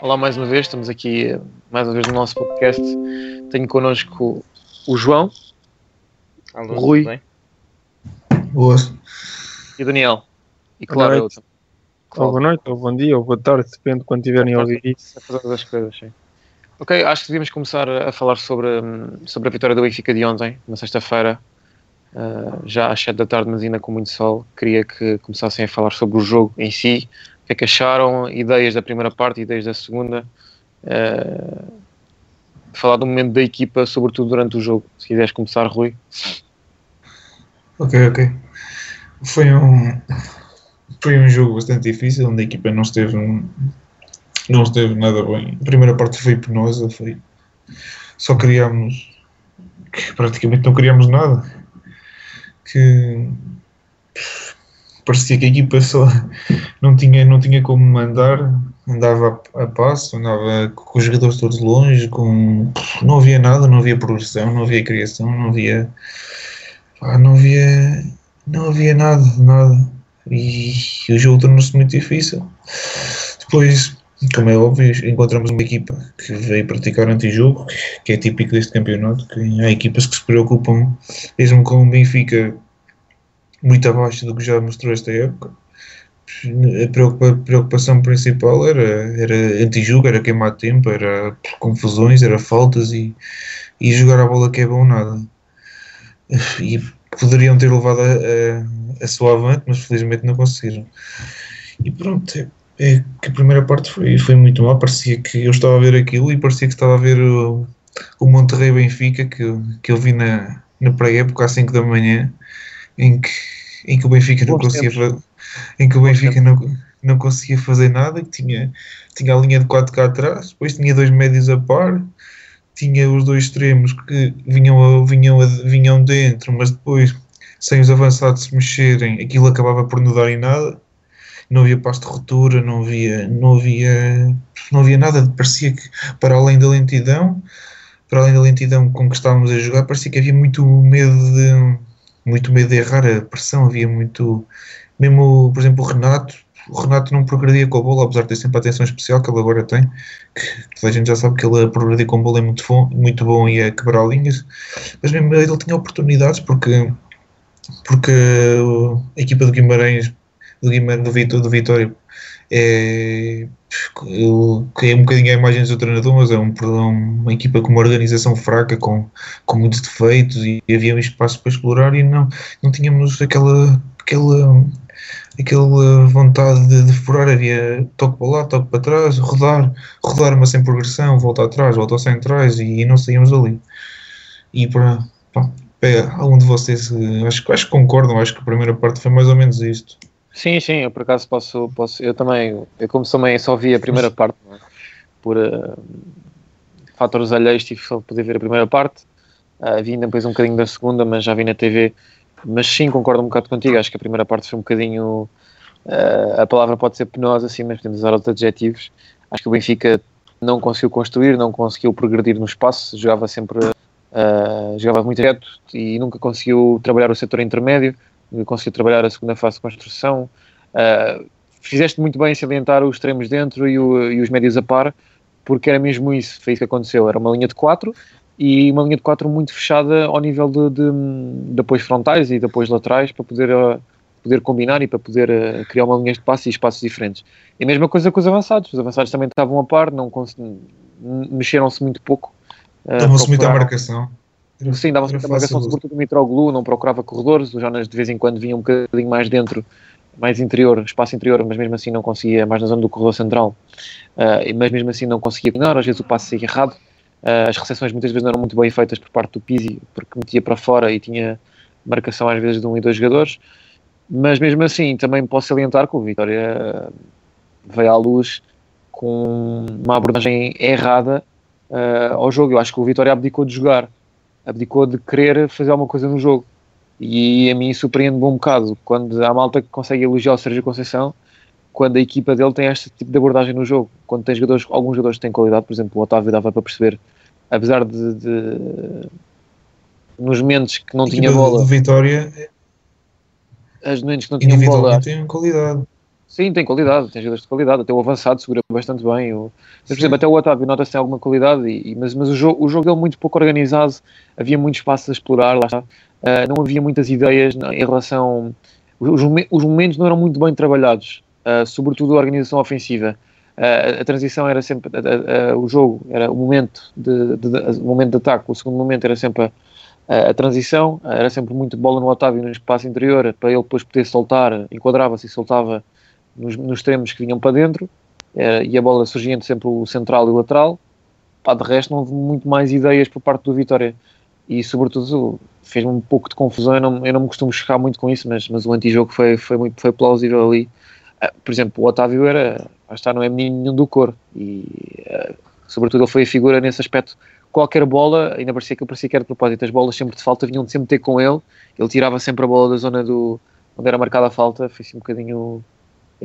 Olá mais uma vez, estamos aqui mais uma vez no nosso podcast. Tenho connosco o João, Alô, Rui. tudo bem? Boa. e o Daniel. E Boa claro, eu noite. Ou boa noite, ou bom dia, ou boa tarde, depende de quando tiverem a ouvir isso. a fazer as coisas, sim. Ok, acho que devíamos começar a falar sobre, hum, sobre a vitória do Benfica de ontem, na sexta-feira, ah, já às 7 da tarde, mas ainda com muito sol. Queria que começassem a falar sobre o jogo em si, o que é que acharam, ideias da primeira parte, ideias da segunda. ah, falar do momento da equipa, sobretudo durante o jogo. Se quiseres começar, Rui. Ok, ok. Foi um, foi um jogo bastante difícil, onde a equipa não esteve, não esteve nada bem. A primeira parte foi penosa, foi, só criámos, praticamente não criámos nada. Que parecia que a equipa só não tinha, não tinha como mandar, andava a, a passo, andava com os jogadores todos longe, com, não havia nada, não havia progressão, não havia criação, não havia, não havia, não havia nada, nada. E, o jogo tornou-se muito difícil. Depois, como é óbvio, encontramos uma equipa que veio praticar antijogo, que é típico deste campeonato, que há equipas que se preocupam, mesmo com o Benfica muito abaixo do que já mostrou esta época. A preocupa- preocupação principal era, era antijogo, era queimar tempo, era confusões, era faltas e, e jogar a bola que é bom nada. E poderiam ter levado a, a, a sua avante, mas felizmente não conseguiram. E pronto, é, que a primeira parte foi, foi muito mal. Parecia que eu estava a ver aquilo e parecia que estava a ver o, o Monterrey Benfica que, eu- que eu vi na, na pré-época às 5 da manhã, em que, em que o Benfica não conseguia tempos. fa- em que o Benfica não, não conseguia fazer nada, que tinha, tinha a linha de 4 cá atrás, depois tinha dois médios a par, tinha os dois extremos que vinham, a- vinham, a- vinham dentro, mas depois, sem os avançados se mexerem, aquilo acabava por não dar em nada. Não havia passo de ruptura, não havia, não havia, não havia nada. Parecia que, para além da lentidão, para além da lentidão com que estávamos a jogar, parecia que havia muito medo de, muito medo de errar a pressão. Havia muito, mesmo, por exemplo, o Renato, o Renato não progredia com a bola, apesar de ter sempre a atenção especial que ele agora tem, que toda a gente já sabe que ele a progredir com a bola é muito bom, muito bom e a quebrar linhas, mas mesmo ele tinha oportunidades porque, porque a equipa do Guimarães, do, Guimarães, do, Vitor, do Vitória, é, é um bocadinho a imagem do treinador, mas é um, uma equipa com uma organização fraca, com, com muitos defeitos e havia um espaço para explorar e não, não tínhamos aquela, aquela, aquela vontade de, de furar, havia toque para lá, toque para trás, rodar, rodar mas sem progressão, volta atrás, volta aos centrais e, não saímos dali. E para pá, é, algum de vocês eh, acho, acho que concordam, acho que a primeira parte foi mais ou menos isto. Sim, sim, eu por acaso posso, posso eu também, eu como também só vi a primeira parte, é? por eh, fatores alheios tive só poder ver a primeira parte, uh, vi ainda depois um bocadinho da segunda, mas já vi na TV, mas sim, concordo um bocado contigo, acho que a primeira parte foi um bocadinho, eh, a palavra pode ser penosa, assim, mas podemos usar outros adjetivos, acho que o Benfica não conseguiu construir, não conseguiu progredir no espaço, jogava sempre, eh, jogava muito reto e nunca conseguiu trabalhar o setor intermédio, conseguiu trabalhar a segunda fase de construção. Uh, fizeste muito bem em salientar os extremos dentro e, o, e, os médios a par, porque era mesmo isso, foi isso que aconteceu. Era uma linha de 4 e uma linha de 4 muito fechada ao nível de, de, de apoios frontais e de apoios laterais para poder, uh, poder combinar e para poder uh, criar uma linha de passe e espaços diferentes. E a mesma coisa com os avançados. Os avançados também estavam a par, não mexeram-se muito pouco. Davam-se muito à marcação. Sim, dava-se muita marcação, sobretudo o Mitroglou, não procurava corredores, o Jonas de vez em quando vinha um bocadinho mais dentro, mais interior, espaço interior, mas mesmo assim não conseguia, mais na zona do corredor central, uh, mas mesmo assim não conseguia combinar, às vezes o passe saía errado, uh, as recepções muitas vezes não eram muito bem feitas por parte do Pizzi, porque metia para fora e tinha marcação às vezes de um e dois jogadores, mas mesmo assim também posso salientar que o Vitória veio à luz com uma abordagem errada uh, ao jogo, eu acho que o Vitória abdicou de jogar, abdicou de querer fazer alguma coisa no jogo. E a mim surpreende-me um bocado quando há malta que consegue elogiar o Sérgio Conceição, quando a equipa dele tem este tipo de abordagem no jogo. Quando tem jogadores, alguns jogadores que têm qualidade, por exemplo, o Otávio dava para perceber, apesar de, de nos momentos que não tinha bola. Vitória as Nunes que não tinham bola. têm qualidade. Sim, tem qualidade, tem jogadores de qualidade, até o avançado segura bastante bem. O, por exemplo, até o Otávio nota-se tem alguma qualidade, e, mas, mas o, jogo, o jogo dele muito pouco organizado, havia muito espaço a explorar, lá está. Uh, não havia muitas ideias em relação. Os, os momentos não eram muito bem trabalhados, uh, sobretudo a organização ofensiva. Uh, a transição era sempre. o jogo era o momento de, de, de, o momento de ataque, o segundo momento era sempre a, a transição, era sempre muito bola no Otávio no espaço interior para ele depois poder soltar, enquadrava-se e soltava nos, nos extremos que vinham para dentro eh, e a bola surgia entre sempre o central e o lateral. Pá, de resto, não houve muito mais ideias por parte do Vitória e, sobretudo, fez-me um pouco de confusão. Eu não, eu não me costumo chocar muito com isso, mas, mas o antijogo foi, foi, muito, foi plausível ali. Uh, por exemplo, o Otávio era, está, não é menino nenhum do cor e, uh, sobretudo, ele foi a figura nesse aspecto. Qualquer bola, ainda parecia que eu parecia que era de propósito, as bolas sempre de falta vinham de sempre ter com ele, ele tirava sempre a bola da zona do onde era marcada a falta, foi assim um bocadinho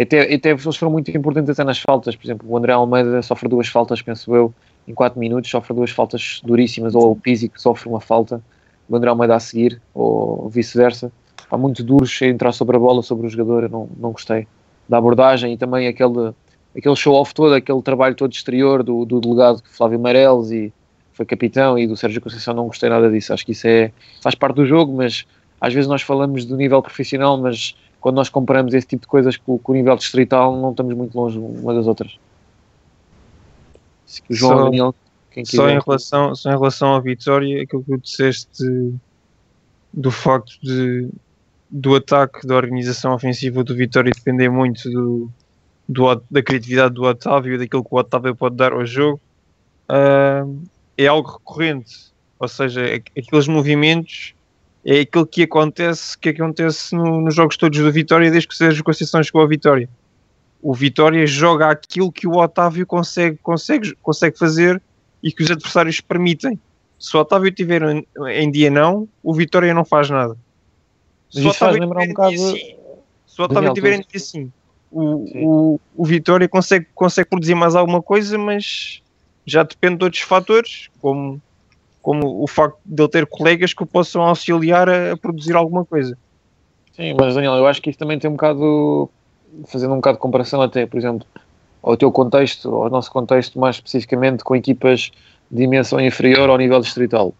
até, até eles foram muito importantes até nas faltas, por exemplo, o André Almeida sofre duas faltas, penso eu, em 4 minutos, sofre duas faltas duríssimas, ou o Pizzi que sofre uma falta, o André Almeida a seguir, ou vice-versa. Há muito duros a entrar sobre a bola, sobre o jogador, eu não, não gostei da abordagem e também aquele, aquele show-off todo, aquele trabalho todo exterior do, do delegado Flávio Meireles e foi capitão e do Sérgio Conceição, não gostei nada disso. Acho que isso é, faz parte do jogo, mas às vezes nós falamos do nível profissional, mas quando nós comparamos esse tipo de coisas com, com o nível distrital, não estamos muito longe uma das outras. João, só, Daniel, só, em relação, só em relação à vitória, aquilo que tu disseste do facto de, do ataque da organização ofensiva do Vitória depender muito do, do, da criatividade do Otávio e daquilo que o Otávio pode dar ao jogo, uh, é algo recorrente. Ou seja, aqueles movimentos é aquilo que acontece, que acontece no, nos jogos todos do Vitória desde que o Sérgio Conceição chegou ao Vitória. O Vitória joga aquilo que o Otávio consegue, consegue, consegue fazer e que os adversários permitem. Se o Otávio tiver em, em dia não, o Vitória não faz nada. Se o Otávio lembrar um bocado... Sim, se o Otávio tiver em dia sim, o, o, o Vitória consegue, consegue produzir mais alguma coisa, mas já depende de outros fatores, como como o facto de ele ter colegas que o possam auxiliar a, a, produzir alguma coisa. Sim, mas Daniel, eu acho que isso também tem um bocado, fazendo um bocado de comparação até, por exemplo, ao teu contexto, ao nosso contexto mais especificamente com equipas de dimensão inferior ao nível distrital.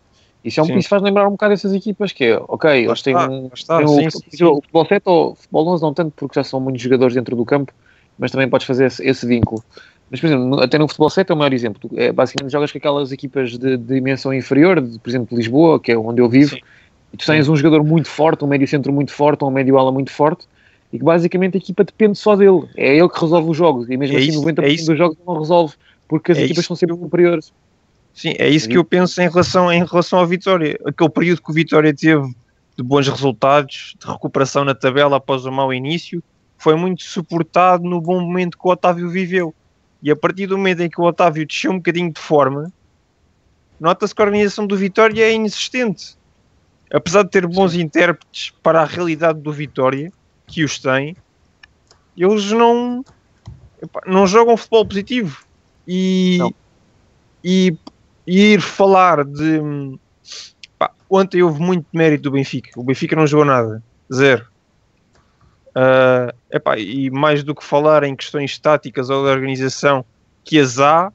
Isso, é um, isso faz lembrar um bocado essas equipas que é, ok, eles têm, um, está, têm sim, o, sim, o, futebol 7 ou o futebol 11 não tanto porque já são muitos jogadores dentro do campo, mas também podes fazer esse, esse vínculo. Mas, por exemplo, até no futebol 7 é o maior exemplo. É, basicamente jogas com aquelas equipas de, de dimensão inferior, de, por exemplo, Lisboa, que é onde eu vivo, Sim. e tu tens um jogador muito forte, um médio centro muito forte, um médio ala muito forte, e que basicamente a equipa depende só dele. É ele que resolve os jogos, e mesmo é assim isso, 90% é dos jogos não resolve, porque as é equipas são sempre superiores. Sim, é isso que eu penso em relação, em relação à Vitória. Aquele período que o Vitória teve de bons resultados, de recuperação na tabela após o mau início, foi muito suportado no bom momento que o Otávio viveu e a partir do momento em que o Otávio desceu um bocadinho de forma, nota-se que a organização do Vitória é inexistente. Apesar de ter bons Sim. intérpretes para a realidade do Vitória, que os tem, eles não, não jogam futebol positivo. E, e, e, ir falar de. Pá, ontem houve muito mérito do Benfica. O Benfica não jogou nada. Zero. Uh, epá, e mais do que falar em questões táticas ou de organização que as há,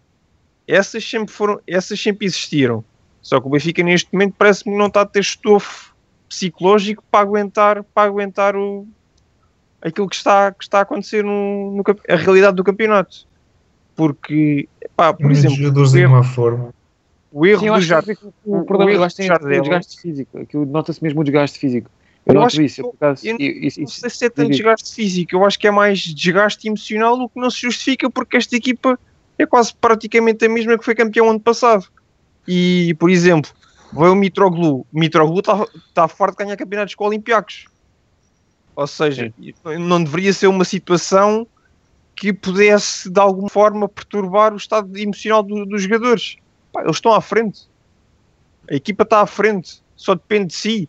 essas sempre foram, essas sempre existiram. Só que o Benfica neste momento parece-me não está a ter estofo psicológico para aguentar, para aguentar o, aquilo que está, que está a acontecer no, no a realidade do campeonato. Porque, epá, por exemplo, de uma forma. O erro Sim, do Jardel. O, o, problema, eu acho que tem o desgaste físico. Aquilo nota-se mesmo o desgaste físico. Eu, não acho isso. eu, eu, não sei se é tanto desgaste físico, eu acho que é mais desgaste emocional, o que não se justifica porque esta equipa é quase praticamente a mesma que foi campeão ano passado. E, por exemplo, veio o Mitroglou. O Mitroglou está tá farto de ganhar campeonatos com Olympiacos. Ou seja, Sim. não deveria ser uma situação que pudesse de alguma forma perturbar o estado emocional do, dos jogadores. Pá, eles estão à frente. A equipa está à frente. Só depende de si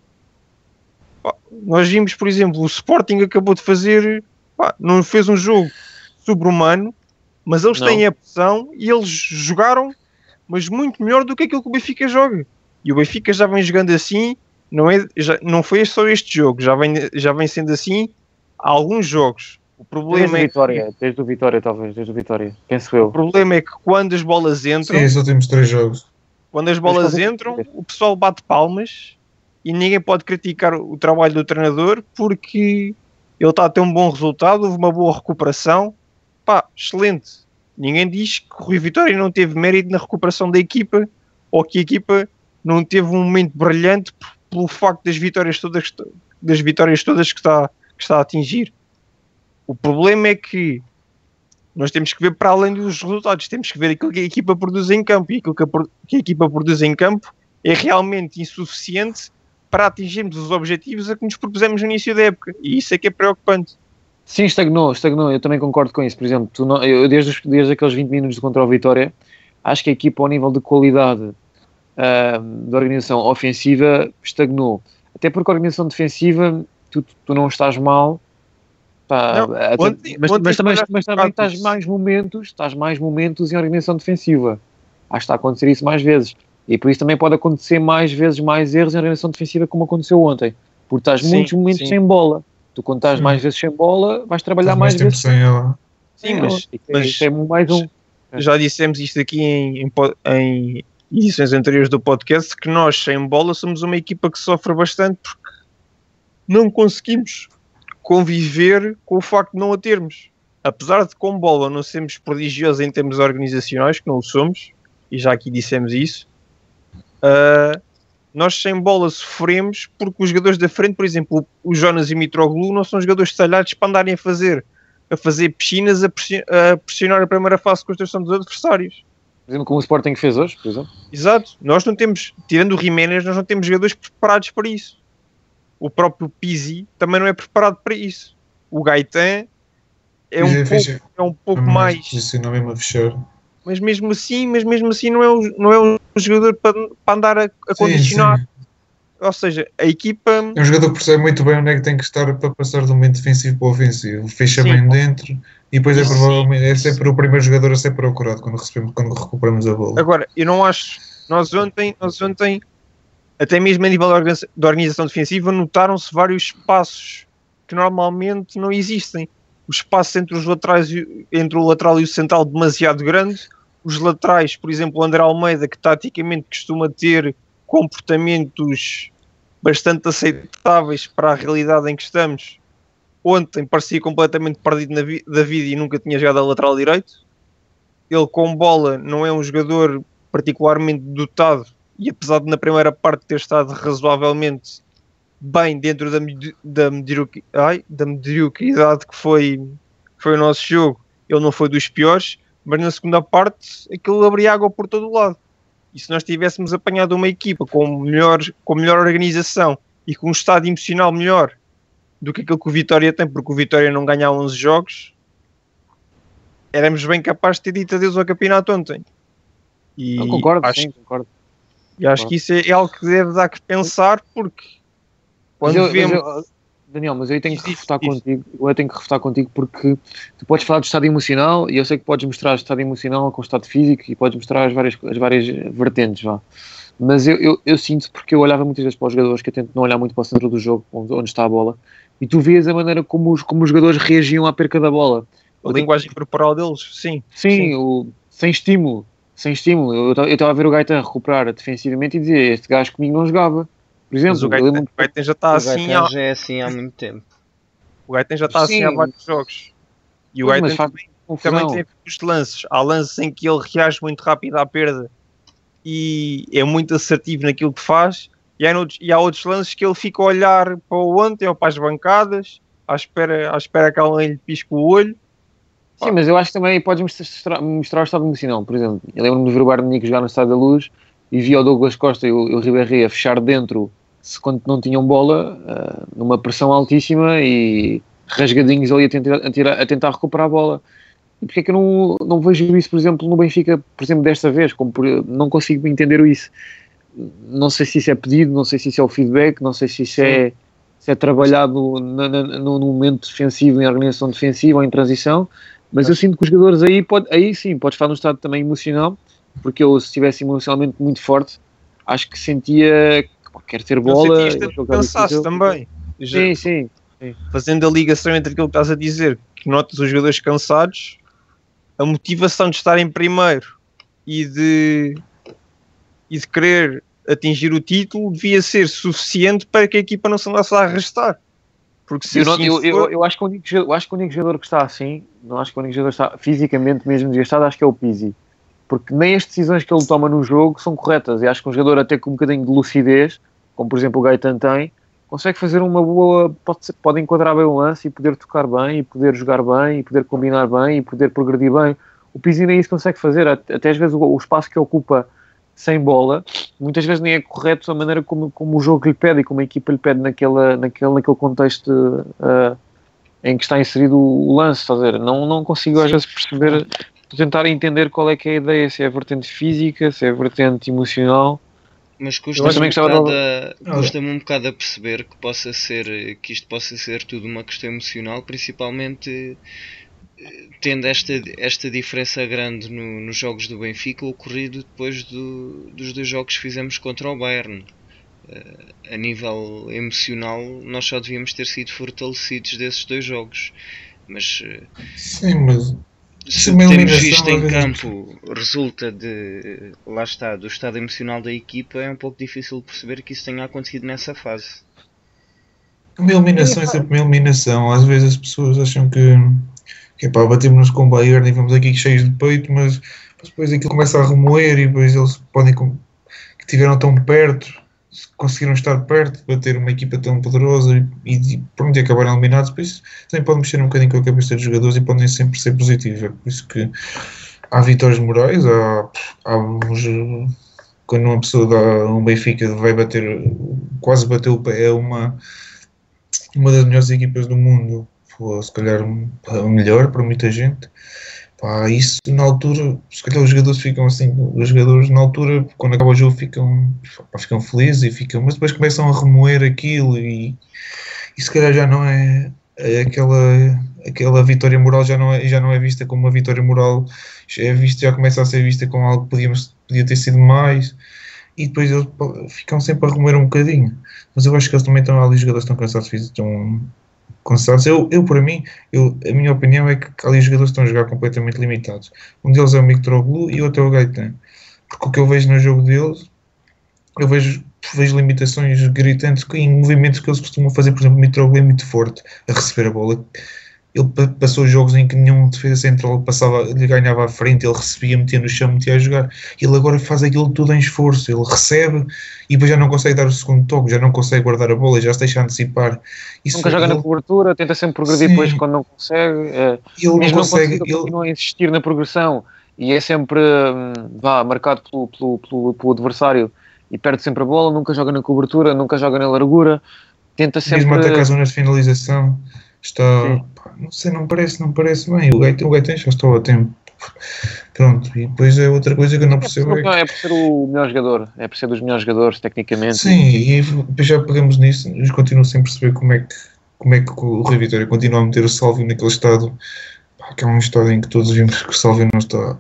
nós vimos, por exemplo, o Sporting acabou de fazer, pá, não fez um jogo sobre-humano, mas eles não. têm a pressão e eles jogaram, mas muito melhor do que aquilo que o Benfica joga. E o Benfica já vem jogando assim não, é, já, não foi só este jogo, já vem, já vem sendo assim há alguns jogos. O problema Desde o é Vitória, desde o Vitória, talvez, desde o Vitória, penso eu. o problema é que quando as bolas entram, Sim, só temos três jogos. quando as bolas entram, o pessoal bate palmas e ninguém pode criticar o trabalho do treinador porque ele está a ter um bom resultado, houve uma boa recuperação. Pá, excelente. Ninguém diz que o Rui Vitória não teve mérito na recuperação da equipa ou que a equipa não teve um momento brilhante pelo facto das vitórias todas das vitórias todas que está, que está a atingir. O problema é que nós temos que ver para além dos resultados, temos que ver aquilo que a equipa produz em campo e aquilo que a, que a equipa produz em campo é realmente insuficiente para atingirmos os objetivos a que nos propusemos no início da época e isso é que é preocupante. Sim, estagnou, estagnou. Eu também concordo com isso. Por exemplo, tu não- eu, desde, os- desde aqueles 20 minutos contra o Vitória, acho que a equipa, ao nível de qualidade ah, da organização ofensiva, estagnou. Até porque a organização defensiva, tu, tu não estás mal. pá, Não, até- ontem- mas, ontem mas também, mas também estás mais momentos, estás mais momentos em organização defensiva. Acho que está a acontecer isso mais vezes. E por isso também pode acontecer mais vezes mais erros em organização defensiva como aconteceu ontem. Porque estás Sim, muitos momentos sim. sem bola. Tu quando estás Sim. mais vezes sem bola, vais trabalhar mais, mais tempo vezes sem ela. Sim, mas, é- mas é mais um. já dissemos isto aqui em, em em edições anteriores do podcast que nós sem bola somos uma equipa que sofre bastante porque não conseguimos conviver com o facto de não a termos. Apesar de com bola não sermos prodigiosos em termos organizacionais, que não o somos, e já aqui dissemos isso, ah, nós sem bola sofremos porque os jogadores da frente, por exemplo, o Jonas e o Mitroglou, não são jogadores talhados para andarem a fazer a fazer piscinas a, pressi- a pressionar a primeira fase de construção dos adversários. Por exemplo, como o Sporting fez hoje, por exemplo. Exato. Nós não temos, tirando o Jiménez, nós não temos jogadores preparados para isso. O próprio Pizzi também não é preparado para isso. O Gaetan é um é pouco, é um pouco Não mais, Posicionar mesmo a fechar. Mas mesmo assim, mas mesmo assim não é um, não é um jogador para, para andar a, a Sim, condicionar. sim. Ou seja, a equipa É um jogador que percebe muito bem onde é que tem que estar para passar do momento defensivo para o ofensivo. Fecha Sim. bem dentro e depois é provavelmente é sempre o primeiro jogador a ser procurado quando, recebemos, quando recuperamos a bola. Agora, eu não acho. Nós ontem, nós ontem até mesmo a nível da organização defensiva, notaram-se vários espaços que normalmente não existem. O espaço entre os laterais, entre o lateral e o central demasiado grande. Os laterais, por exemplo, o André Almeida, que taticamente costuma ter comportamentos bastante aceitáveis para a realidade em que estamos. Ontem parecia completamente perdido vi- da vida e nunca tinha jogado a lateral direito. Ele com bola não é um jogador particularmente dotado e apesar de na primeira parte ter estado razoavelmente bem dentro da, da, mediocri- ai, da mediocridade que foi, foi o nosso jogo, ele não foi dos piores, mas na segunda parte aquilo abria água por todo o lado. E se nós tivéssemos apanhado uma equipa com melhor, com melhor organização e com um estado emocional melhor do que aquilo que o Vitória tem, porque o Vitória não ganha há 11 jogos, éramos bem capazes de ter dito adeus ao campeonato ontem. E Eu concordo, acho, sim, concordo. e acho que isso é, é algo que deve dar que pensar, porque Mas quando eu- mas vemos. eu- Daniel, mas eu tenho que refutar diz. contigo. Eu tenho que refutar contigo porque tu podes falar do estado emocional e eu sei que podes mostrar o estado emocional com o estado físico e podes mostrar as várias, as várias vertentes, vá. Mas eu, eu, eu sinto porque eu olhava muitas vezes para os jogadores que eu tento não olhar muito para o centro do jogo, onde, onde está a bola, e tu vês a maneira como os, como os jogadores reagiam à perca da bola. a linguagem corporal deles, sim. Sim, Sim. O, sem estímulo. Sem estímulo. Eu estava a ver o Gaetan recuperar defensivamente e dizia: Este gajo comigo não jogava. Por exemplo, Mas o Gaetan já está assim, há, já é assim há muito tempo. o Gaetan já está assim Sim. há vários jogos. E o faz também, também tem os lances. Há lances em que ele reage muito rápido à perda e é muito assertivo naquilo que faz. E há, noutros- e há outros lances que ele fica a olhar para o ontem ou para as bancadas, à espera, à espera que alguém lhe pisque o olho. Sim, mas eu acho que também podes mostrar, mostrar o estado emocional. Por exemplo, eu lembro-me de ver o Munique jogar no Estado da Luz e vi o Douglas Costa e o, o Ribéry a fechar dentro se, quando não tinham bola, ah, numa pressão altíssima e rasgadinhos ali a tentar, a tirar- a tentar recuperar a bola. E porque é que eu não, não vejo isso, por exemplo, no Benfica, por exemplo, desta vez? Como por- não consigo entender isso. Não sei se isso é pedido, não sei se isso é o feedback, não sei se isso é, se é trabalhado na- na- no, no momento defensivo, em organização defensiva ou em transição, mas eu sinto que os jogadores aí, pode, aí sim, podes falar num estado também emocional, porque eu, se estivesse emocionalmente muito forte, acho que sentia quer ter bola. cansaço também. Sim, sim, sim. Fazendo a ligação entre aquilo que estás a dizer, que notas os jogadores cansados, a motivação de estar em primeiro e de, e de querer atingir o título devia ser suficiente para que a equipa não se andasse a arrastar. Porque se eu, assim eu, for... eu, eu, acho que o único, eu acho que o único jogador que está assim, não acho que o único jogador que está fisicamente mesmo desgastado, acho que é o Pizzi. Porque nem as decisões que ele toma no jogo são corretas. E acho que um jogador até com um bocadinho de lucidez, como por exemplo o Gaetan tem, consegue fazer uma boa, pode, ser, pode enquadrar bem o lance e poder tocar bem, e poder jogar bem, e poder combinar bem, e poder progredir bem. O Pizzi nem isso consegue fazer, até às vezes o, o espaço que ocupa sem bola, muitas vezes nem é correto a maneira como, como o jogo lhe pede e como a equipa lhe pede naquela, naquele, naquele contexto uh, em que está inserido o lance, ver? Não, não consigo às vezes perceber, tentar entender qual é que é a ideia, se é a vertente física, se é a vertente emocional. Mas custa-me um, bocado a, custa um bocado a perceber que possa ser que isto possa ser tudo uma questão emocional, principalmente eh, tendo esta, esta diferença grande no, nos jogos do Benfica ocorrido depois do, dos dois jogos que fizemos contra o Bayern. Uh, a nível emocional, nós só devíamos ter sido fortalecidos desses dois jogos. Mas, uh, Sim, mas se temos visto em campo resulta de, lá está, do estado emocional da equipa, é um pouco difícil perceber que isso tenha acontecido nessa fase. Uma eliminação é sempre uma eliminação. Às vezes as pessoas acham que, que pá, batemos-nos com o Bayern e vamos aqui cheios de peito, mas depois aquilo começa a remoer e depois eles podem que estiveram tão perto conseguiram estar perto bater uma equipa tão poderosa e, e pronto, acabaram eliminados, por isso também pode mexer um bocadinho com a cabeça dos jogadores e podem sempre ser positivos. É por isso que há vitórias morais, há, há uns, quando uma pessoa dá um Benfica vai bater, quase bateu o pé, é uma, uma das melhores equipas do mundo, ou se calhar a melhor para muita gente. Pá, isso na altura, se calhar os jogadores ficam assim, os jogadores na altura, quando acaba o jogo, ficam, pá, ficam felizes e ficam, mas depois começam a remoer aquilo e, e se calhar já não é, é aquela, aquela vitória moral já não é, já não é vista como uma vitória moral, já é vista, já começa a ser vista como algo que podíamos, podia ter sido mais e depois eles ficam sempre a remoer um bocadinho. Mas eu acho que eles também estão ali, os jogadores estão cansados, estão constantes. Eu, eu para mim, eu, a minha opinião é que ali os jogadores estão a jogar completamente limitados. Um deles é o Mictroglu e o outro é o Gaetan. Porque o que eu vejo no jogo deles, eu vejo, vejo limitações gritantes em movimentos que eles costumam fazer. Por exemplo, o Mitroglou é muito forte a receber a bola ele passou jogos em que nenhum defesa central passava, lhe ganhava à frente, ele recebia, metia no chão, metia a jogar. Ele agora faz aquilo tudo em esforço, ele recebe e depois já não consegue dar o segundo toque, já não consegue guardar a bola, já se deixa antecipar. Isso Nunca joga ele... na cobertura, tenta sempre progredir Sim. depois quando não consegue. É, ele não consegue. Ele continua a insistir na progressão e é sempre hum, vá, marcado pelo, pelo, pelo, pelo adversário e perde sempre a bola, nunca joga na cobertura, nunca joga na largura, tenta sempre. Mesmo atacar zonas de finalização, está. Não sei, não parece, não parece bem. O Gaetan, o Gaetan já estou a tempo. Pronto, e depois é outra coisa que eu não percebo. É, é por ser o melhor jogador, é por ser dos melhores jogadores, tecnicamente. Sim, e depois já pegamos nisso, e continuo sem perceber como é que, como é que o Rui Vitória continua a meter o Salvio naquele estado, que é um estado em que todos vimos que o Salvio não está.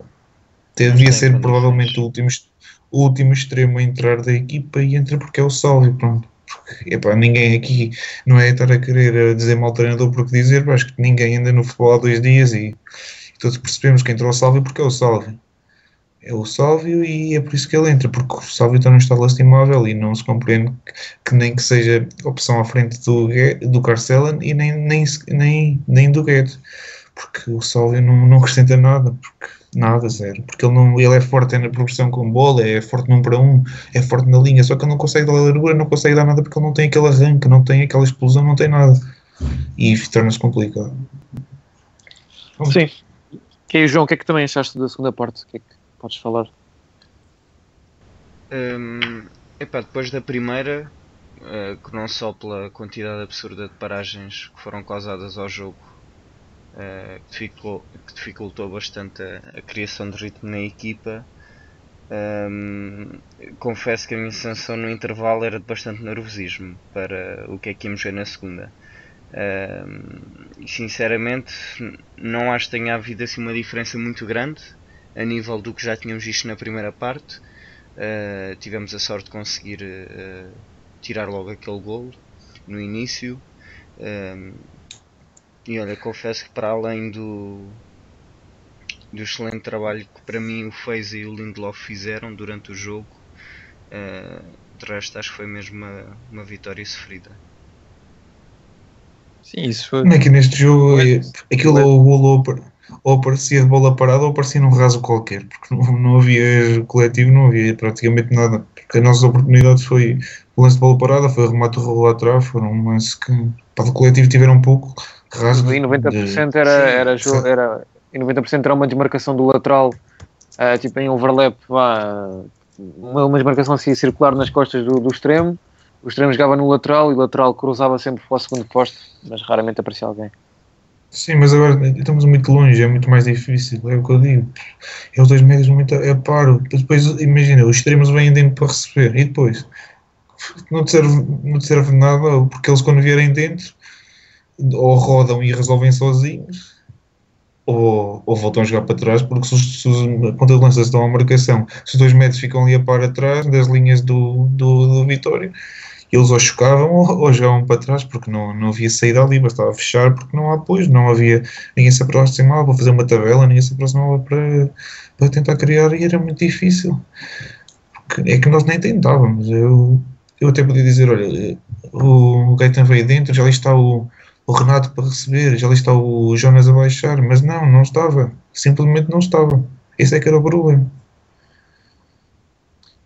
Devia ser provavelmente o último, o último extremo a entrar da equipa e entra porque é o Salvio, pronto porque epá, ninguém aqui não é estar a querer eh, dizer mal treinador porque dizer, acho que ninguém anda no futebol há dois dias e, e todos percebemos que entrou o Sálvio porque é o Sálvio. É o Sálvio e é por isso que ele entra, porque o Sálvio está num estado lastimável e não se compreende que, que nem que seja opção à frente do, do Carcelan e nem, nem, nem, nem do Guedes, porque o Sálvio não, não acrescenta nada, porque Nada, zero. Porque ele, não, ele é forte na progressão com bola, é forte num para um, é forte na linha, só que ele não consegue dar largura, não consegue dar nada porque ele não tem aquele arranque, não tem aquela explosão, não tem nada. E torna-se complicado. Sim. Que aí, João, o que é que também achaste da segunda parte? O que é que podes falar? Hum, epá, depois da primeira, uh, que não só pela quantidade absurda de paragens que foram causadas ao jogo uh, que, dificultou, que, dificultou, bastante a, a, criação de ritmo na equipa. Um, confesso que a minha sensação no intervalo era de bastante nervosismo para o que é que íamos ver na segunda. Um, sinceramente, não acho que tenha havido assim uma diferença muito grande a nível do que já tínhamos visto na primeira parte. Uh, tivemos a sorte de conseguir uh, tirar logo aquele gol no início. Um, e olha, confesso que para além do, do excelente trabalho que para mim o Feiza e o Lindelof fizeram durante o jogo, uh, de resto acho que foi mesmo uma, uma vitória sofrida. Sim, isso foi. É que neste jogo aquilo ou, ou, ou aparecia de bola parada ou aparecia num raso qualquer, porque não, não havia coletivo, não havia praticamente nada. Porque as nossas oportunidades foi o lance de bola parada, foi o remate do lá atrás, foram um lance que para o coletivo tiveram um pouco raso. E 90% de... era, era, jogo, era, e 90% era uma desmarcação do lateral, uh, tipo em overlap, vá, uma, uma desmarcação assim circular nas costas do, do extremo o extremo jogava no lateral e o lateral cruzava sempre para o segundo posto, mas raramente aparecia alguém. Sim, mas agora estamos muito longe, é muito mais difícil, é o que eu digo. É os dois médios muito é paro. Depois imagina, os extremos vêm dentro para receber e depois não te serve, não te serve nada, porque eles quando vierem dentro ou rodam e resolvem sozinhos ou, ou voltam a jogar para trás, porque se, se a ponta de lança à marcação, se os dois médios ficam ali a par atrás das linhas do, do, do Vitória eles ou chocavam ou, ou jogavam para trás porque não, não havia saída ali, bastava fechar porque não há apoio, não havia ninguém se aproximava para fazer uma tabela, ninguém se aproximava para, para tentar criar e era muito difícil. Porque é que nós nem tentávamos. Eu, eu até podia dizer, olha, o Gaetan veio dentro, já ali está o, o Renato para receber, já ali está o Jonas a baixar, mas não, não estava. Simplesmente não estava. Esse é que era o problema.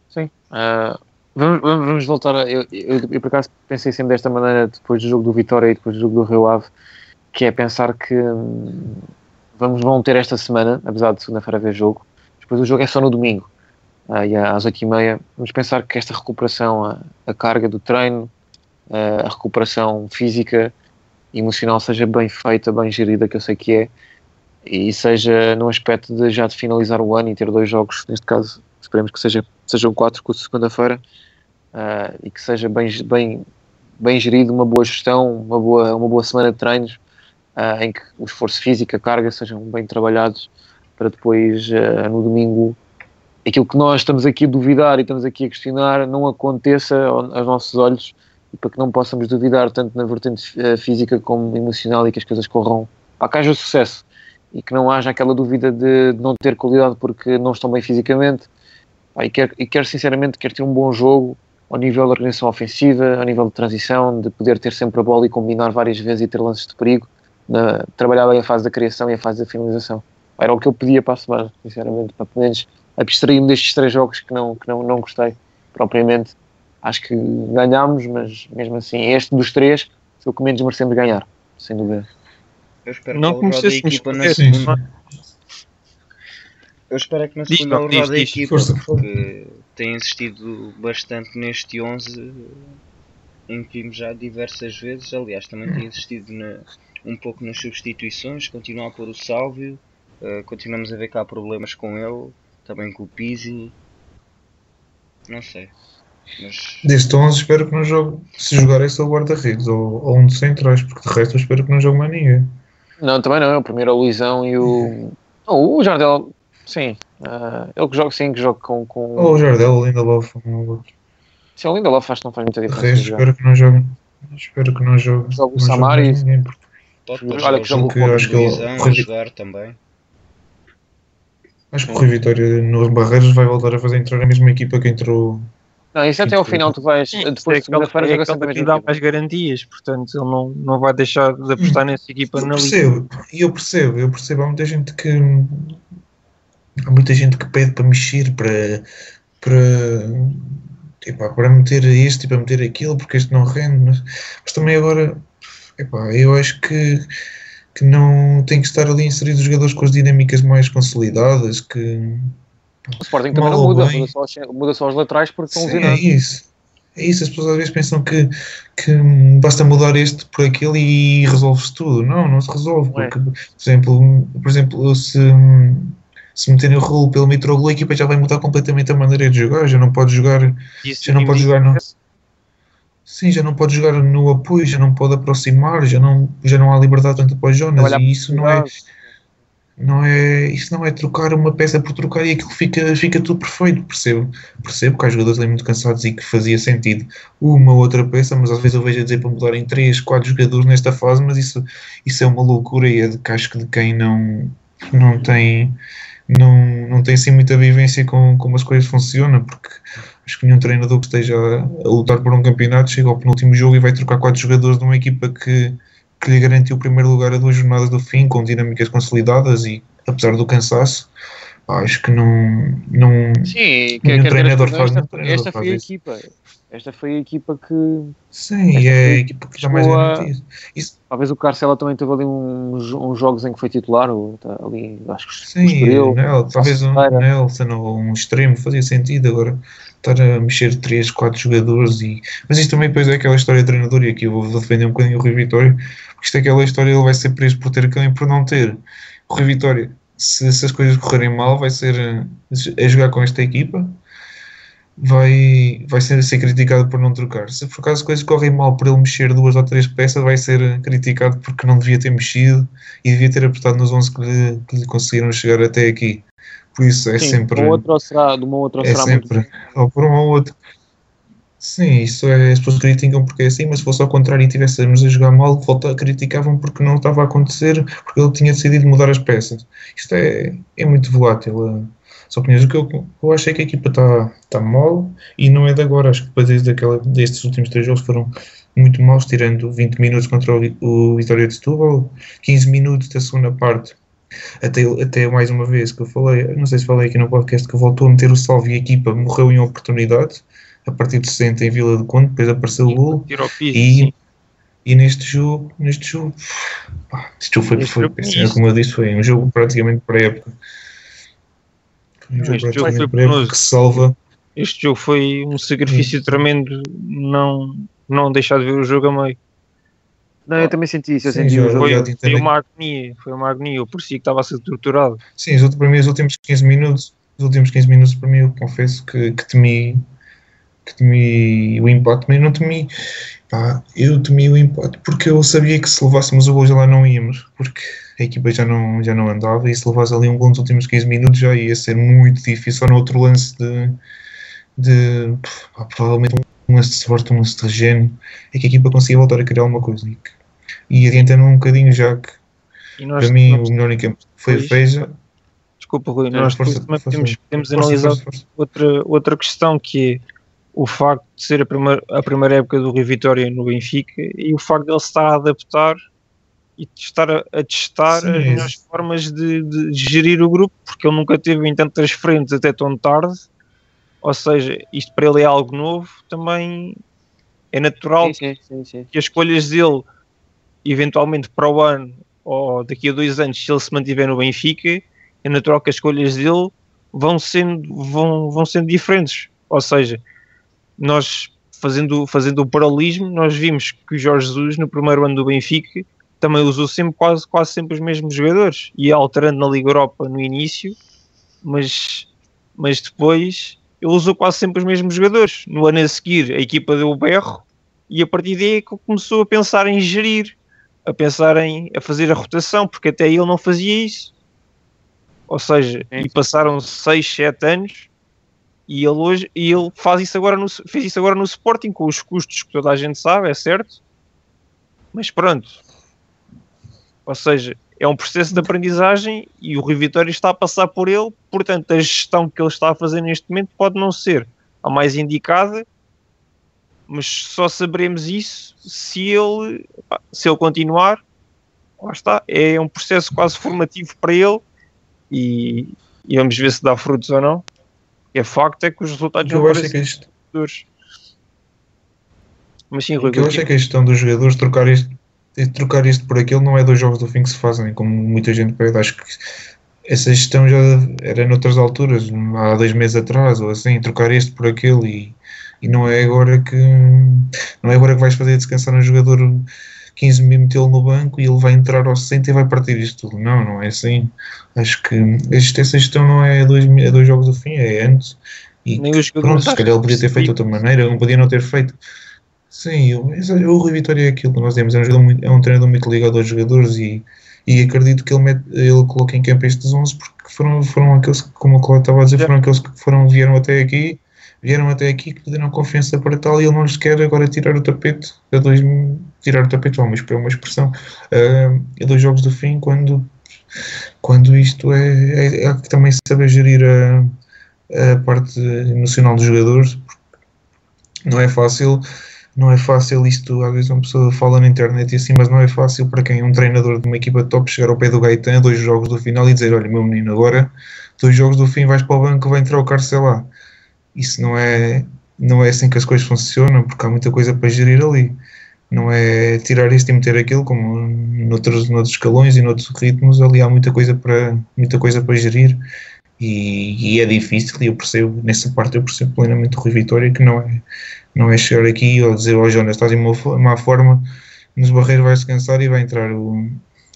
Sim. Uh, Vamos, vamos voltar a. Eu, eu, eu, por acaso pensei sempre desta maneira depois do jogo do Vitória e depois do jogo do Rio Ave, que é pensar que hum, vamos, vão ter esta semana, apesar de segunda-feira haver jogo, depois o jogo é só no domingo, uh, e às 8h30. Vamos pensar que esta recuperação, a, a carga do treino, uh, a recuperação física emocional seja bem feita, bem gerida, que eu sei que é, e seja no aspecto de já de finalizar o ano e ter dois jogos, neste caso esperemos que seja, sejam quatro com segunda-feira, uh, e que seja bem, bem, bem gerido, uma boa gestão, uma boa, uma boa semana de treinos uh, em que o esforço físico, a carga sejam bem trabalhados para depois uh, no domingo aquilo que nós estamos aqui a duvidar e estamos aqui a questionar não aconteça aos nossos olhos e para que não possamos duvidar tanto na vertente física como emocional e que as coisas corram para que haja sucesso e que não haja aquela dúvida de não ter qualidade porque não estão bem fisicamente e quero, e quero sinceramente quero ter um bom jogo ao nível da organização ofensiva, ao nível de transição, de poder ter sempre a bola e combinar várias vezes e ter lances de perigo, na, trabalhar bem a fase da criação e a fase da finalização. Era o que eu pedia para a semana, sinceramente, para pelo menos abstrair-me destes três jogos que não, que não, não gostei propriamente. Acho que ganhámos, mas mesmo assim, este dos três foi o que menos merecemos ganhar, sem dúvida. Eu espero não que a equipa na segunda. Eu espero que na segunda rodada a equipa, porque tem insistido bastante neste 11 em que vimos já diversas vezes. Aliás, também tem insistido na, um pouco nas substituições, continua a pôr o Sálvio, uh, continuamos a ver que há problemas com ele, também com o Pizzi. Não sei. Mas... Deste 11 espero que não jogue, se jogar é só o guarda-redes ou, ou um de centrais, porque de resto eu espero que não jogue mais ninguém. Não, também não, o primeiro é o Luizão e o... Oh, o Jardel, sim, Uh, ele que joga sim, que joga com. com... Ou o Jardel, o Lindelof. Sim, o Lindelof faz, não faz muita diferença. Resto, espero que não jogue. Espero que não jogue. Joga o Samari. Olha que joga o acho que ele, jogar também. Acho que o Rui Vitória nos Barreiros vai voltar a fazer entrar a mesma equipa que entrou. Não, isso até ao final tu vais. Sim, depois de segunda-feira joga sempre a mesma dá mais garantias, portanto ele não, não vai deixar de apostar nessa equipa eu na percebo, E eu percebo, eu percebo. Há muita gente que há muita gente que pede para mexer, para, para, epá, para meter isto e para meter aquilo, porque este não rende, mas, mas também agora epá, eu acho que, que não tem que estar ali inseridos os jogadores com as dinâmicas mais consolidadas. Que, o Sporting também não muda, muda só, muda só os laterais porque estão Sim, É isso. É isso, as pessoas às vezes pensam que, que basta mudar este por aquele e resolve-se tudo. Não, não se resolve. É. Porque, por exemplo, por exemplo se, se meterem o rolo pelo Mitroglou, a equipa já vai mudar completamente a maneira de jogar, já não pode jogar, Isso já não pode jogar no, sim, já não pode jogar no apoio, já não pode aproximar, já não, já não há liberdade tanto para os Jonas, e isso não é não é, isto não é trocar uma peça por trocar e aquilo fica, fica tudo perfeito, percebo. Percebo que há jogadores ali muito cansados e que fazia sentido uma ou outra peça, mas às vezes eu vejo a dizer para mudar em 3, 4 jogadores nesta fase, mas isso, isso é uma loucura e é de casco de quem não, não tem não, não tem assim muita vivência com como as coisas funcionam, porque acho que nenhum treinador que esteja a, a lutar por um campeonato chega ao penúltimo jogo e vai trocar quatro jogadores de uma equipa que, que lhe garantiu o primeiro lugar a duas jornadas do fim, com dinâmicas consolidadas e apesar do cansaço, acho que não. não Sim, que, que treinador faz, esta, treinador esta foi a equipa. Esta foi a equipa que. Sim, é a equipa que já mais garantido. Isso... Talvez o Carcela também teve ali uns, uns jogos em que foi titular, ou, tá, ali, acho que Sim, escolheu, Nel, talvez um Nelson ou um extremo fazia sentido agora estar a mexer 3, 4 jogadores e. Mas isto também depois é aquela história de treinador e aqui eu vou defender um bocadinho o Rui Vitória, porque isto é aquela história, ele vai ser preso por ter cão e por não ter. O Rui Vitória, se, se as coisas correrem mal, vai ser a, a jogar com esta equipa vai, vai ser, ser criticado por não trocar. Se por acaso as coisas correm mal por ele mexer duas ou três peças, vai ser criticado porque não devia ter mexido e devia ter apertado nos 11 que lhe, que lhe conseguiram chegar até aqui. Por isso é Sim, sempre. De uma outra ou será, de uma outra é será sempre, muito... ou por uma ou outra. Sim, isso é, as pessoas criticam porque é assim, mas se fosse ao contrário e estivéssemos a jogar mal, volta, criticavam porque não estava a acontecer, porque ele tinha decidido mudar as peças. Isto é, é muito volátil. Só que o que eu, eu achei que a equipa está tá mal e não é de agora. Acho que depois desde aquela, destes últimos três jogos foram muito maus, tirando 20 minutos contra o, o Vitória de Setúbal, 15 minutos da segunda parte. Até, até mais uma vez que eu falei, não sei se falei aqui no podcast, que voltou a meter o salve e a equipa morreu em oportunidade a partir de 60 em Vila de Conde, depois apareceu o Lula e, e neste jogo, neste jogo, pá, este jogo foi, foi, foi como eu disse, foi um jogo praticamente para a época um jogo este jogo foi penoso. que salva. Este jogo foi um sacrifício hum. tremendo não, não deixar de ver o jogo a meio. Não, eu também senti isso. Eu Sim, senti o jogo. Foi, foi uma agonia, foi uma agonia. Eu parecia que estava a ser torturado. Sim, para mim, os últimos 15 minutos, os últimos 15 minutos, para mim, eu confesso que, que temi, que temi o empate, mas não temi. Pá, eu temi o empate porque eu sabia que se levássemos o gol já lá não íamos. Porque a equipa já não, já não andava e se levasse ali um gol nos últimos 15 minutos já ia ser muito difícil. Só no outro lance de, de pá, provavelmente um lance de sorte, um lance de regênio, é que a equipa conseguia voltar a criar alguma coisa. E, e adiantando um bocadinho já que nós, para mim nós, o melhor em campo foi o Feija. Desculpa, Rui, nós força, também força, podemos, podemos força, analisar Outra, outra questão que é o facto de ser a primeira, a primeira época do Rio Vitória no Benfica e o facto de ele estar a adaptar e estar a, a testar Sim, as melhores formas de, de, gerir o grupo, porque ele nunca teve em tantas frentes até tão tarde. Ou seja, isto para ele é algo novo, também é natural sim, sim, que as escolhas dele, eventualmente para o ano ou daqui a dois anos, se ele se mantiver no Benfica, é natural que as escolhas dele vão sendo, vão, vão sendo diferentes. Ou seja, nós fazendo, fazendo o paralelismo, nós vimos que o Jorge Jesus, no primeiro ano do Benfica, também usou sempre quase, quase sempre os mesmos jogadores, e alterando na Liga Europa no início, mas, mas depois ele usou quase sempre os mesmos jogadores. No ano a seguir, a equipa deu o berro, e a partir daí é que começou a pensar em gerir, a pensar em a fazer a rotação, porque até ele não fazia isso. Ou seja, é. e passaram 6, 7 anos e ele hoje e ele faz isso agora no, fez isso agora no Sporting com os custos que toda a gente sabe, é certo. Mas pronto, ou seja, é um processo de aprendizagem e o Rui Vitória está a passar por ele, portanto, a gestão que ele está a fazer neste momento pode não ser a mais indicada, mas só saberemos isso se ele, se ele continuar. Lá está, é um processo quase formativo para ele e, e vamos ver se dá frutos ou não. É facto é que os resultados eu acho que isto... Mas sim, Rui, eu acho é que a gestão dos jogadores trocar isto trocar isto por aquilo não é dois jogos do fim que se fazem, como muita gente pede. Acho que essa gestão já era noutras alturas, há dois meses atrás, ou assim, trocar este por aquele e, e não é agora que não é agora que vais fazer descansar um jogador 15 mil metê-lo no banco e ele vai entrar ao 60 e vai partir isto tudo. Não, não é assim. Acho que essa gestão não é dois, é dois jogos do fim, é antes. E pronto, se calhar ele podia ter feito de outra maneira, não podia não ter feito. Sim, o, o Rui Vitória é aquilo que nós temos, é um, muito, é um treinador muito ligado aos jogadores e, e acredito que ele, mete, ele coloca em campo estes 11 porque foram, foram aqueles que, como o Cláudio estava a dizer, foram aqueles que foram, vieram até aqui, vieram até aqui que deram confiança para tal e ele não lhes quer agora tirar o tapete a dois, tirar o tapete, vamos para uma expressão, uh, a dois jogos do fim, quando, quando isto é, é, é que também saber gerir a, a parte emocional dos jogadores, não é fácil não é fácil isto, às vezes uma pessoa fala na internet e assim, mas não é fácil para quem é um treinador de uma equipa top chegar ao pé do Gaetan, dois jogos do final e dizer, olha meu menino, agora dois jogos do fim vais para o banco, vai entrar o Carcelá. Isso não é, não é assim que as coisas funcionam, porque há muita coisa para gerir ali. Não é tirar isto e meter aquilo, como noutros, noutros escalões e noutros ritmos, ali há muita coisa para, muita coisa para gerir. E, e é difícil, e eu percebo, nessa parte eu percebo plenamente o Rui Vitória, que não é, não é chegar aqui ou dizer, ó oh, Jonas, estás em uma má forma, nos barreiros vai-se cansar e vai entrar o,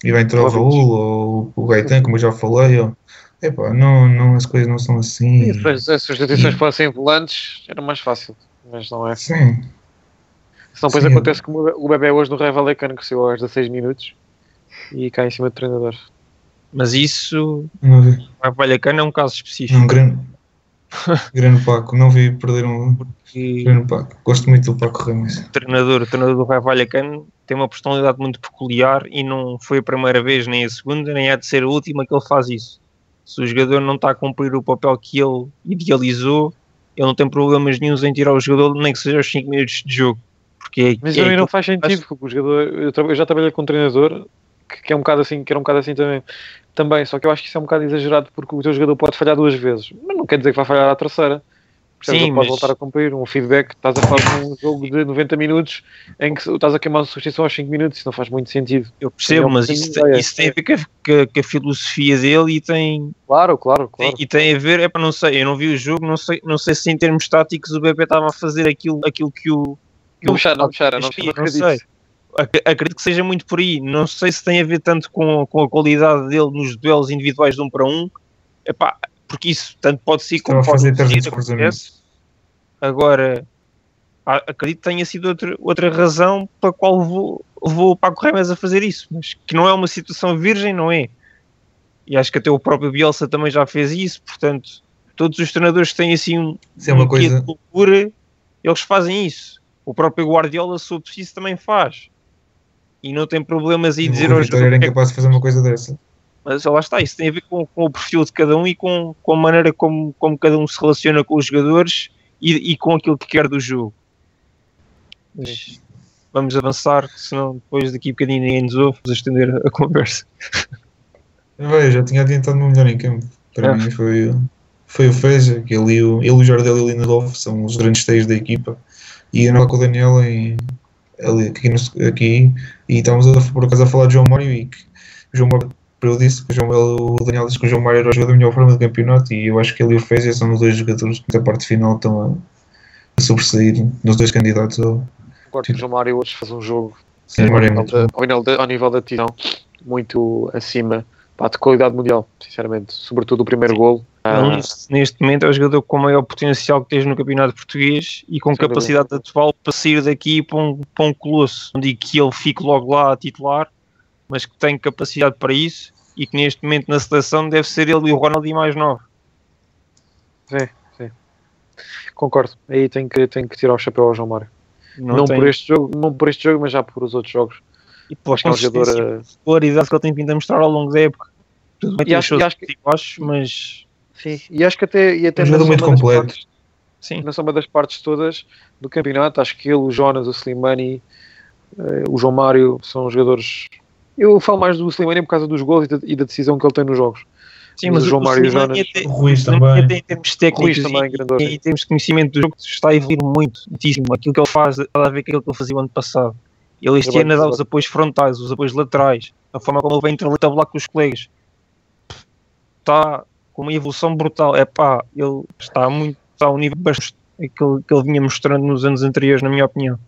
e vai entrar o Raul ou o Gaetan, como eu já falei. Ou, epá, não, não, as coisas não são assim. E, se as substituições fossem volantes, era mais fácil, mas não é. Sim. Senão depois Sim. acontece como o bebê hoje no Rei Valecano, que saiu aos 16 minutos e cai em cima do treinador. Mas isso, o Valecano é um caso específico. Não, grande, grande Paco, não vi perder um Porque grande Paco. Gosto muito do Paco Ramos. O treinador, o treinador do Raio Vallecano tem uma personalidade muito peculiar e não foi a primeira vez, nem a segunda, nem há de ser a última que ele faz isso. Se o jogador não está a cumprir o papel que ele idealizou, ele não tem problemas nenhums em tirar o jogador, nem que seja os 5 minutos de jogo. Porque é, Mas é, não faz sentido, porque o jogador, eu, eu já trabalhei com um treinador que, que, é um bocado assim, que era um bocado assim também também, só que eu acho que isso é um bocado exagerado porque o teu jogador pode falhar duas vezes, mas não quer dizer que vai falhar a terceira. Percebes? Sim, pode mas... voltar a cumprir um feedback. Estás a fazer um jogo de 90 minutos em que estás a queimar uma substituição aos 5 minutos, isso não faz muito sentido. Eu percebo, mas isso, tem, isso tem a ver com a, com a, filosofia dele e tem. Claro, claro, claro. Tem, e tem a ver, é para não sei, eu não vi o jogo, não sei, não sei se em termos táticos o BP estava a fazer aquilo, aquilo que o. Que não mexer, não mexer, não, não, não sei acredito que seja muito por aí. Não sei se tem a ver tanto com, com a qualidade dele nos duelos individuais de um para um, Epá, porque isso tanto pode ser como pode ser. Agora, acredito que tenha sido outra, outra razão para a qual vou, vou para a Remes a fazer isso, mas que não é uma situação virgem, não é? E acho que até o próprio Bielsa também já fez isso, portanto, todos os treinadores que têm assim um, é uma um coisa... de loucura, eles fazem isso. O próprio Guardiola, se o preciso, também faz e não tem problemas em dizer aos jogadores. era incapaz de fazer uma coisa dessa. Mas lá está, isso tem a ver com, com o perfil de cada um e com, com a maneira como, como cada um se relaciona com os jogadores e, e com aquilo que quer do jogo. Mas vamos avançar, senão depois daqui a bocadinho ninguém nos ouve, vamos estender a conversa. Vai, já tinha adiantado-me melhor em campo. Para é. mim foi, foi o Feja, que ele, ele e o Jardel e o Lindelof são os grandes teios da equipa. E eu não com o Daniel em, aqui, no, aqui e estávamos a, por acaso a falar de João Mário e que o João Mário eu disse que o, João, o Daniel disse que o João Mário era o jogador da melhor forma do campeonato e eu acho que ele e o Fezia são os dois jogadores que da parte final estão a, a sobressair nos dois candidatos. Concordo que o João Mário hoje faz um jogo Sim, ao, nível de, ao, nível de, ao nível da decisão muito acima pá, de qualidade mundial, sinceramente, sobretudo o primeiro gol ah. Neste, momento é o jogador com o maior potencial que tens no campeonato português e com Sem capacidade atual para sair daqui para um, para um colosso. Não digo que ele fique logo lá a titular, mas que tem capacidade para isso e que neste momento na seleção deve ser ele e o Ronaldinho mais novo. Sim, sim. Concordo. Aí tem que, tem que tirar o chapéu ao João Mário. Não, não por este jogo, não por este jogo, mas já por os outros jogos. E pela é jogador, popularidade que ele tem vindo a mostrar ao longo da época. Tudo bem, e acho, acho que, acho, mas Sim, e acho que até, e até um muito completo. Partes, sim. na soma das partes todas do campeonato, acho que ele, o Jonas, o Slimani, uh, o João Mário são jogadores. Eu falo mais do Slimani por causa dos gols e da, e da decisão que ele tem nos jogos. Sim, mas, mas o João Mário e o Jonas. Até, o Ruiz também. Até em termos técnicos também, e, e, em termos de conhecimento do jogo, está a evoluir muito, muitíssimo. Aquilo que ele faz, está a ver aquilo que ele fazia o ano passado. Ele este ano dá os apoios frontais, os apoios laterais, a forma como ele vem tabular com os colegas. Está, com uma evolução brutal. É pá, ele está muito está a um nível bastante que ele, que ele vinha mostrando nos anos anteriores, na minha opinião.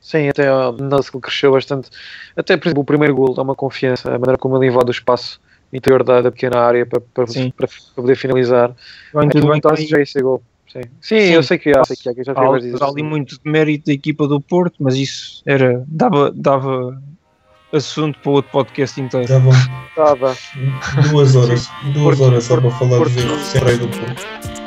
Sim, até a Nussel cresceu bastante. Até, por exemplo, o primeiro gol dá uma confiança, a maneira como ele invade o espaço interior da, da pequena área para, para, para, poder finalizar. Bem, tudo bem, já esse gol. Sim. Sim, Sim, eu sei que há, sei que há, que já há, há ali muito de mérito da equipa do Porto, mas isso era, dava, dava assunto para outro podcast inteiro. Tá bom. Tá, bem. Duas horas. Duas Porto- horas só para Porto- falar dos Porto- erros centrais do Porto.